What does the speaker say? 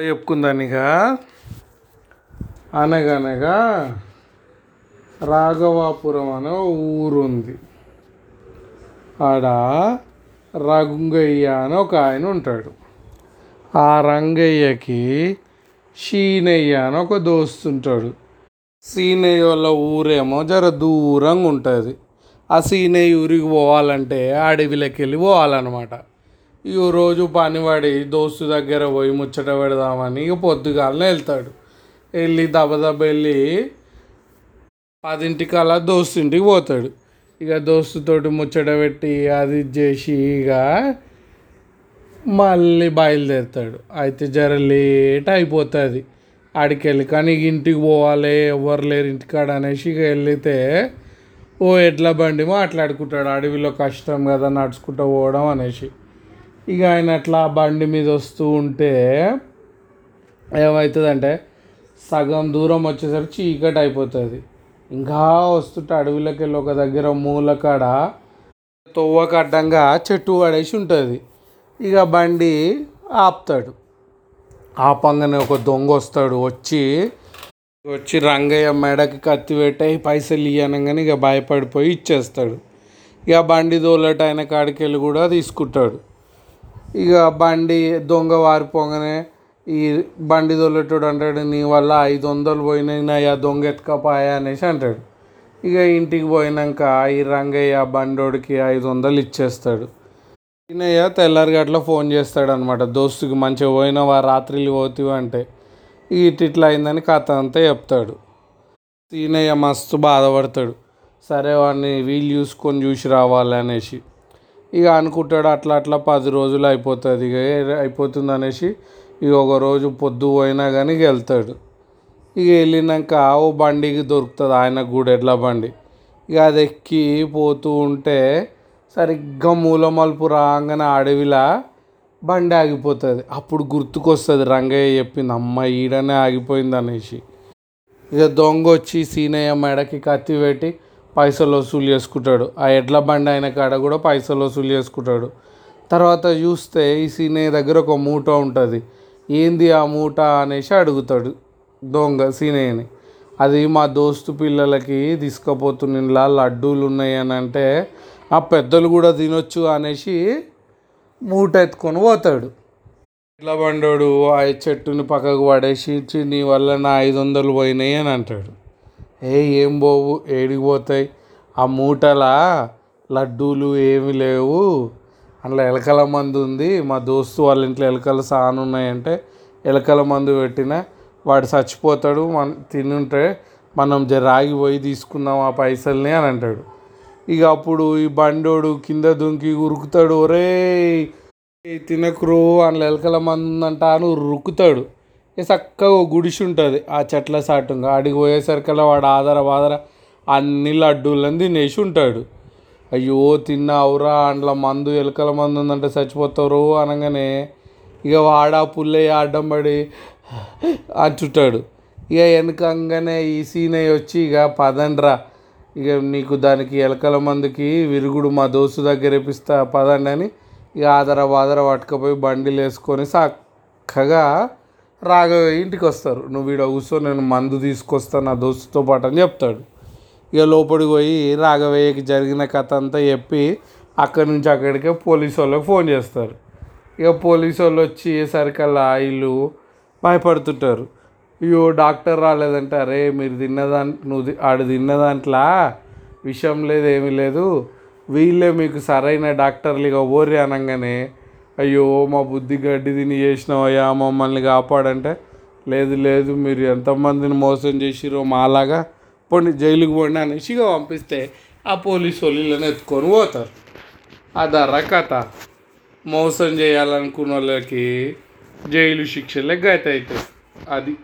చెప్పుకుందానిగా అనగనగా రాఘవాపురం అనే ఊరుంది. ఆడ రంగయ్య అని ఒక ఆయన ఉంటాడు. ఆ రంగయ్యకి షీనయ్య అని ఒక దోస్తు ఉంటాడు. సీనయ్య వాళ్ళ ఊరేమో జర దూరంగా ఉంటుంది ఆ సీనయ్య ఊరికి పోవాలంటే అడవిలోకి వెళ్ళి పోవాలన్నమాట. ఇక రోజు పనివాడి దోస్తు దగ్గర పోయి ముచ్చట పెడదామని ఇక పొద్దుగాలనే వెళ్తాడు. వెళ్ళి దబదబ వెళ్ళి పదింటికి అలా దోస్తు ఇంటికి పోతాడు. ఇక దోస్తుతోటి ముచ్చట పెట్టి అది ఇది చేసి ఇక మళ్ళీ బయలుదేరుతాడు. అయితే జర లేట్ అయిపోతుంది. ఆడికి వెళ్ళి కానీ ఇక ఇంటికి పోవాలి ఎవరు లేరు ఇంటికాడ అనేసి ఇక వెళితే ఓ ఎడ్ల బండి మాట్లాడుకుంటాడు. అడవిలో కష్టం కదా నడుచుకుంటూ పోవడం అనేసి. ఇక ఆయన అట్లా బండి మీద వస్తూ ఉంటే ఏమవుతుందంటే సగం దూరం వచ్చేసరికి చీకటి అయిపోతుంది. ఇంకా వస్తుంటే అడవిలోకి వెళ్ళి ఒక దగ్గర మూలకాడ తొవ్వకు అడ్డంగా చెట్టు పడేసి ఉంటుంది. ఇక బండి ఆపుతాడు. ఆపంగానే ఒక దొంగ వస్తాడు వచ్చి వచ్చి రంగయ్య మెడకి కత్తి పెట్టాయి పైసలు ఇయ్యనగానే ఇక భయపడిపోయి ఇచ్చేస్తాడు. ఇక బండి దోలట ఆయన కాడికి వెళ్ళి కూడా తీసుకుంటాడు. ఇక బండి దొంగ వారిపోగానే ఈ బండి దొల్లెటోడు అంటాడు నీ వల్ల ఐదు వందలు పోయినాయి నా దొంగ ఎత్తుకపోయా అనేసి అంటాడు. ఇక ఇంటికి పోయినాక ఈ రంగయ్య బండోడికి ఐదు వందలు ఇచ్చేస్తాడు. ఈయనయ్య తెల్లారి గట్ల ఫోన్ చేస్తాడు అనమాట దోస్తుకి మంచిగా పోయినావా రాత్రిలు పోతివి అంటే. ఇటు ఇట్లా అయిందని కథ అంతా చెప్తాడు. సీనయ్య మస్తు బాధపడతాడు సరే వాడిని వీలు చూసుకొని చూసి రావాలి అనేసి ఇక అనుకుంటాడు అట్లా అట్లా పది రోజులు అయిపోతుంది ఇక అయిపోతుంది అనేసి ఇక ఒక రోజు పొద్దు పోయినా కానీ ఇక వెళ్తాడు. ఇక వెళ్ళినాక ఓ బండికి దొరుకుతుంది ఆయనకు కూడా ఎడ్ల బండి. ఇక అది ఎక్కి పోతూ ఉంటే సరిగ్గా మూల మలుపు రాగానే అడవిలా బండి ఆగిపోతుంది. అప్పుడు గుర్తుకొస్తుంది రంగయ్య చెప్పింది అమ్మ ఈడనే ఆగిపోయింది అనేసి. ఇక దొంగ వచ్చి సీనయ్య మెడకి కత్తి పెట్టి పైసలు వసూలు చేసుకుంటాడు. ఆ ఎడ్ల బండి అయిన కాడ కూడా పైసలు వసూలు చేసుకుంటాడు. తర్వాత చూస్తే ఈ సీనయ్య దగ్గర ఒక మూట ఉంటుంది. ఏంది ఆ మూట అనేసి అడుగుతాడు దొంగ సీనయ్యని అది మా దోస్తు పిల్లలకి తీసుకుపోతున్నా లడ్డూలు ఉన్నాయి అని అంటే ఆ పెద్దలు కూడా తినొచ్చు అనేసి మూట ఎత్తుకొని పోతాడు. ఎడ్ల బండోడు ఆ చెట్టుని పక్కకు పడేసి నీ వల్ల నా ఐదు వందలు పోయినాయి అని అంటాడు. ఏ ఏం పోవు ఏడికి పోతాయి. ఆ మూటల లడ్డూలు ఏమి లేవు. అందులో ఎలకల మందు ఉంది. మా దోస్తు వాళ్ళ ఇంట్లో ఎలకలు సాను ఉన్నాయంటే ఎలకల మందు పెట్టిన వాడు చచ్చిపోతాడు. మన తినుంటే మనం జర ఆగిపోయి తీసుకుందాం ఆ పైసల్ని అని అంటాడు. ఇక అప్పుడు ఈ బండోడు కింద దుంకి ఉరుకుతాడు. ఒరే తినకురు అందులో ఎలకల మందు ఉందంట అని ఉరుకుతాడు. చక్కగా గుడిసి ఉంటుంది. ఆ చెట్ల సాటుంగా. ఆడికి పోయేసరికల్లా వాడు ఆధార బాధర అన్ని లడ్డూలను తినేసి ఉంటాడు. అయ్యో తిన్నావురా అందులో మందు ఎలకల మందు ఉందంటే చచ్చిపోతారు అనగానే ఇక వాడ పుల్లయ్య అడ్డం పడి అంచుంటాడు ఇక వెనకంగానే ఈ సీనయ్య వచ్చి ఇక పదండ్రా. ఇక నీకు దానికి ఎలకల మందుకి విరుగుడు మా దోస్తు దగ్గర ఇప్పిస్తా పదండి అని ఇక ఆదర బాదర పట్టుకపోయి బండిలు వేసుకొని చక్కగా రాఘవయ్య ఇంటికి వస్తారు. నువ్వు ఈడ కూర్చో నేను మందు తీసుకొస్తాను నా దోస్తుతో పాటు అని చెప్తాడు. ఇక లోపలికి పోయి రాఘవయ్యకి జరిగిన కథ అంతా చెప్పి అక్కడి నుంచి అక్కడికే పోలీసు వాళ్ళకి ఫోన్ చేస్తారు. ఇక పోలీసు వాళ్ళు వచ్చేసరికల్లా వీళ్ళు భయపడుతుంటారు. అయ్యో డాక్టర్ రాలేదంటే. అరే మీరు తిన్నదాం నువ్వు ఆడు తిన్న దాంట్లో? విషయం లేదు ఏమీ లేదు. వీళ్ళే మీకు సరైన డాక్టర్లు ఇక ఓరి అనగానే అయ్యో మా బుద్ధి గడ్డి తిని చేసినావయ్యా మమ్మల్ని కాపాడంటే? లేదు లేదు మీరు ఎంతమందిని మోసం చేసిరో మాలాగా పోండి జైలుకి పోండి అనేసి ఇక పంపిస్తే ఆ పోలీసు వాళ్ళని ఎత్తుకొని పోతారు. అదర కథ మోసం చేయాలనుకున్న వాళ్ళకి జైలు శిక్షలే గత అవుతాయి అది.